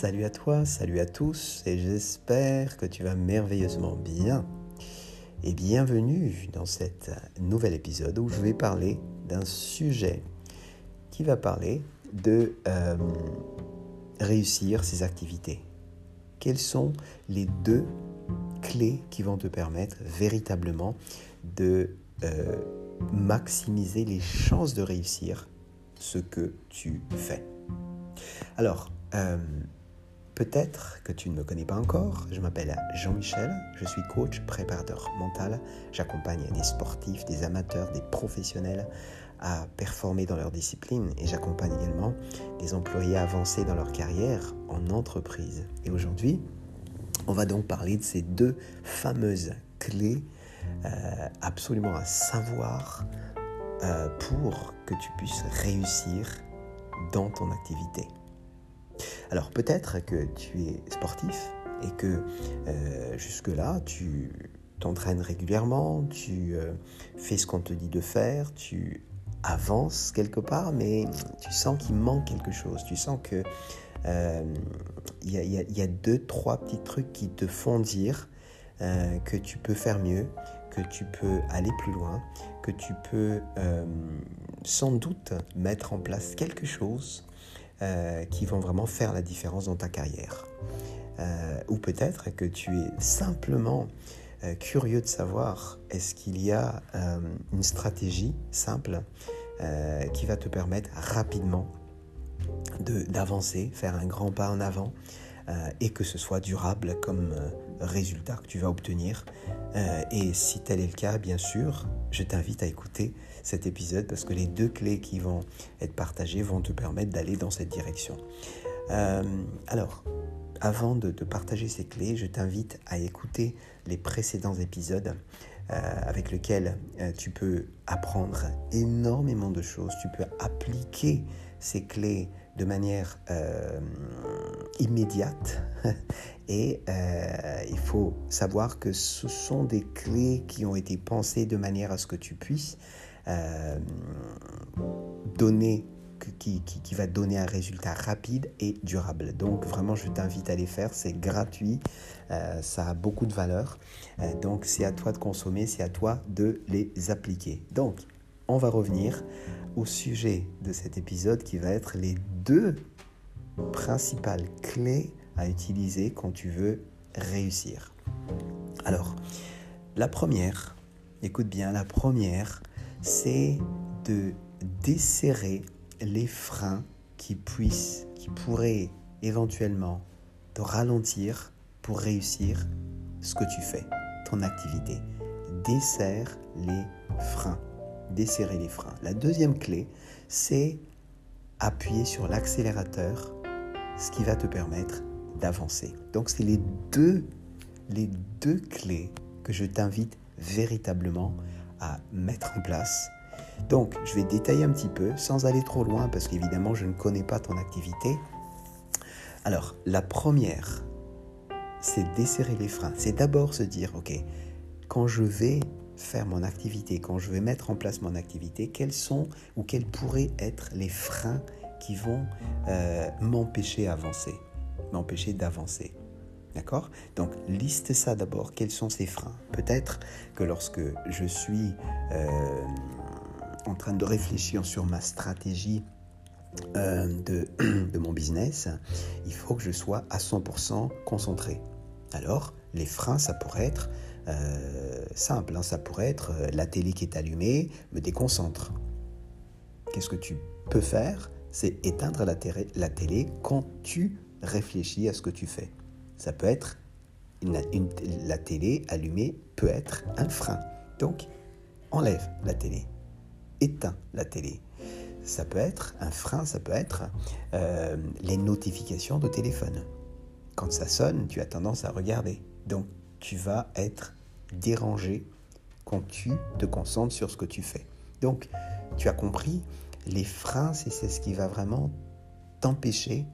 Salut à toi, salut à tous, et j'espère que tu vas merveilleusement bien. Et bienvenue dans cet nouvel épisode où je vais parler d'un sujet qui va parler de euh, réussir ses activités. Quelles sont les deux clés qui vont te permettre véritablement de euh, maximiser les chances de réussir ce que tu fais? Alors, euh, peut-être que tu ne me connais pas encore, je m'appelle Jean-Michel, je suis coach, préparateur mental, j'accompagne des sportifs, des amateurs, des professionnels à performer dans leur discipline et j'accompagne également des employés à avancer dans leur carrière en entreprise. Et aujourd'hui, on va donc parler de ces deux fameuses clés euh, absolument à savoir euh, pour que tu puisses réussir dans ton activité. Alors peut-être que tu es sportif et que euh, jusque-là, tu t'entraînes régulièrement, tu euh, fais ce qu'on te dit de faire, tu avances quelque part, mais tu sens qu'il manque quelque chose. Tu sens que euh, il y, a deux, trois petits trucs qui te font dire que tu peux faire mieux, que tu peux aller plus loin, que tu peux sans doute mettre en place quelque chose euh, qui vont vraiment faire la différence dans ta carrière. Euh, ou peut-être que tu es simplement euh, curieux de savoir est-ce qu'il y a une stratégie simple qui va te permettre rapidement d'avancer, faire un grand pas en avant et que ce soit durable comme résultat que tu vas obtenir. et si tel est le cas, bien sûr, je t'invite à écouter cet épisode parce que les deux clés qui vont être partagées vont te permettre d'aller dans cette direction. Euh, alors, avant de partager ces clés, je t'invite à écouter les précédents épisodes euh, avec lesquels euh, tu peux apprendre énormément de choses, tu peux appliquer ces clés de manière immédiate et il faut savoir que ce sont des clés qui ont été pensées de manière à ce que tu puisses euh, donner qui, qui, va donner un résultat rapide et durable. Donc vraiment, je t'invite à les faire. C'est gratuit, euh, ça a beaucoup de valeur. Euh, donc c'est à toi de consommer, c'est à toi de les appliquer. Donc, on va revenir au sujet de cet épisode qui va être les deux principales clés à utiliser quand tu veux réussir. Alors, la première, écoute bien, la première, c'est de desserrer les freins qui puissent, qui pourraient éventuellement te ralentir pour réussir ce que tu fais, ton activité. Desserre les freins. Desserrer les freins. La deuxième clé, c'est appuyer sur l'accélérateur, ce qui va te permettre d'avancer. Donc c'est les deux, les clés que je t'invite véritablement à mettre en place. Donc, je vais détailler un petit peu sans aller trop loin parce qu'évidemment, je ne connais pas ton activité. Alors, la première, c'est desserrer les freins. C'est d'abord se dire, OK, quand je vais faire mon activité, quand je vais mettre en place mon activité, quels sont ou quels pourraient être les freins qui vont euh, m'empêcher d'avancer, m'empêcher d'avancer. D'accord? Donc, liste ça d'abord. Quels sont ces freins? Peut-être que lorsque je suis euh, en train de réfléchir sur ma stratégie euh, de, mon business, il faut que je sois à 100% concentré. Alors, les freins, ça pourrait être simple. Hein. ça pourrait être la télé qui est allumée me déconcentre. Qu'est-ce que tu peux faire C'est éteindre la télé quand tu réfléchis à ce que tu fais. Ça peut être la télé allumée peut être un frein. Donc, enlève la télé, éteins la télé. Ça peut être un frein, ça peut être euh, les notifications de téléphone. Quand ça sonne, tu as tendance à regarder. Donc, tu vas être dérangé quand tu te concentres sur ce que tu fais. Donc, tu as compris, les freins, c'est ce qui va vraiment t'empêcher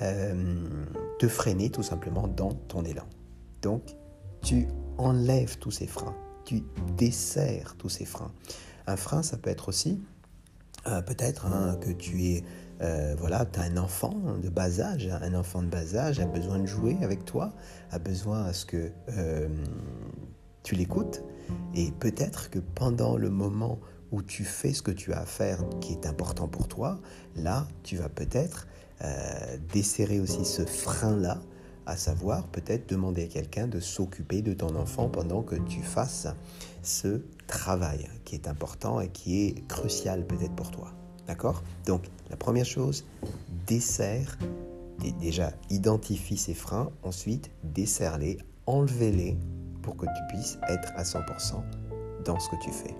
euh, te freiner tout simplement dans ton élan. Donc, tu enlèves tous ces freins, tu desserres tous ces freins. Un frein, ça peut être aussi peut-être hein, que tu es voilà, tu as un enfant de bas âge, un enfant de bas âge a besoin de jouer avec toi, a besoin à ce que tu l'écoutes, et peut-être que pendant le moment où tu fais ce que tu as à faire qui est important pour toi, là, tu vas peut-être euh, desserrer aussi ce frein-là, à savoir peut-être demander à quelqu'un de s'occuper de ton enfant pendant que tu fasses ce travail qui est important et qui est crucial peut-être pour toi. D'accord? Donc, la première chose, desserre, déjà identifie ces freins, ensuite desserre-les, enlevez-les pour que tu puisses être à 100% dans ce que tu fais.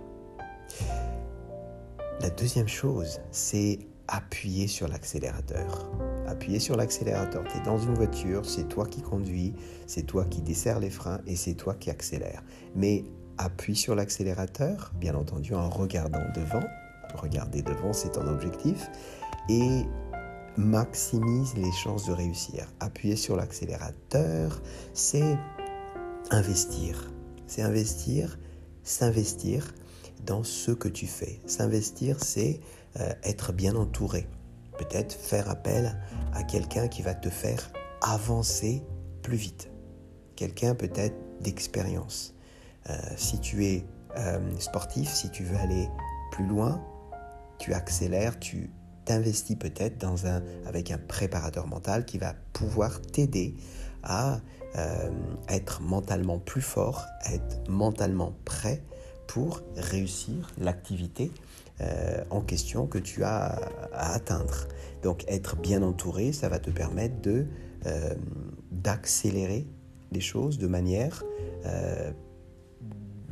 La deuxième chose, c'est appuyer sur l'accélérateur. Appuyer sur l'accélérateur. Tu es dans une voiture, c'est toi qui conduis, c'est toi qui desserres les freins et c'est toi qui accélères. Mais appuie sur l'accélérateur, bien entendu en regardant devant. Regarder devant, c'est ton objectif. Et maximise les chances de réussir. Appuyer sur l'accélérateur, c'est investir. C'est investir, s'investir dans ce que tu fais. S'investir, c'est euh, être bien entouré. Peut-être faire appel à quelqu'un qui va te faire avancer plus vite. Quelqu'un peut-être d'expérience. Euh, si tu es euh, sportif, si tu veux aller plus loin, tu accélères, tu t'investis peut-être dans un, avec un préparateur mental qui va pouvoir t'aider à être mentalement plus fort, à être mentalement prêt pour réussir l'activité euh, en question que tu as à, atteindre. Donc être bien entouré, ça va te permettre de euh, d'accélérer les choses de manière euh,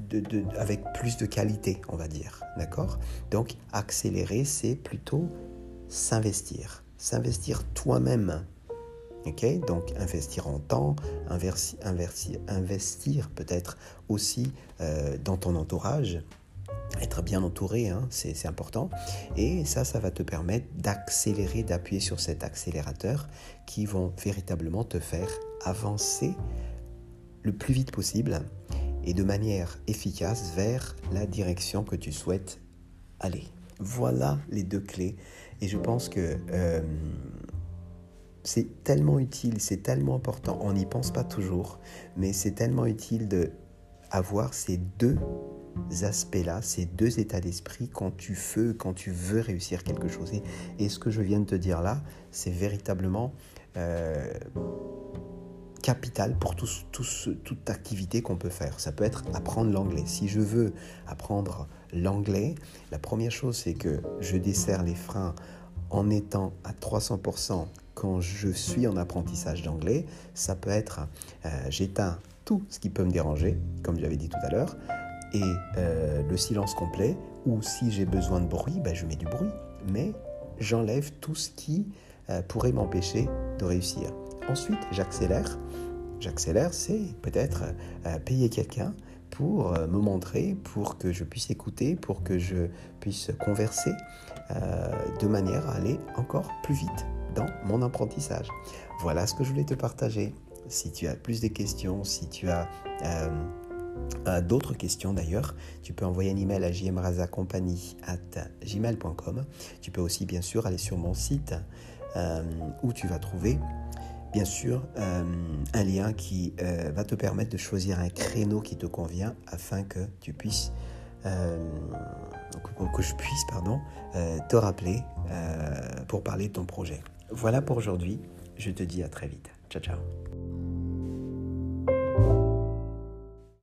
de, avec plus de qualité, on va dire. D'accord? Donc accélérer, c'est plutôt s'investir. S'investir toi-même. Donc investir en temps, investir, peut-être aussi dans ton entourage, être bien entouré, hein, c'est important. Et ça, ça va te permettre d'accélérer, d'appuyer sur cet accélérateur qui vont véritablement te faire avancer le plus vite possible et de manière efficace vers la direction que tu souhaites aller. Voilà les deux clés. Et je pense que euh, c'est tellement utile, c'est tellement important. On n'y pense pas toujours, mais c'est tellement utile de avoir ces deux aspects-là, ces deux états d'esprit quand tu veux, quand tu veux réussir quelque chose. Et, ce que je viens de te dire là, c'est véritablement euh, capital pour toute activité qu'on peut faire. Ça peut être apprendre l'anglais. Si je veux apprendre l'anglais, la première chose, c'est que je desserre les freins en étant à 300% quand je suis en apprentissage d'anglais. Ça peut être, euh, j'éteins tout ce qui peut me déranger, comme j'avais dit tout à l'heure et euh, le silence complet, ou si j'ai besoin de bruit, ben, je mets du bruit, mais j'enlève tout ce qui euh, pourrait m'empêcher de réussir. Ensuite, j'accélère. J'accélère, c'est peut-être payer quelqu'un pour me montrer, pour que je puisse écouter, pour que je puisse converser, de manière à aller encore plus vite dans mon apprentissage. Voilà ce que je voulais te partager. Si tu as plus de questions, si tu as d'autres questions d'ailleurs, tu peux envoyer un email à gmail.com. Tu peux aussi bien sûr aller sur mon site euh, où tu vas trouver bien sûr euh, un lien qui euh, va te permettre de choisir un créneau qui te convient afin que tu puisses que je puisse pardon te rappeler pour parler de ton projet. Voilà pour aujourd'hui. Je te dis à très vite. Ciao ciao.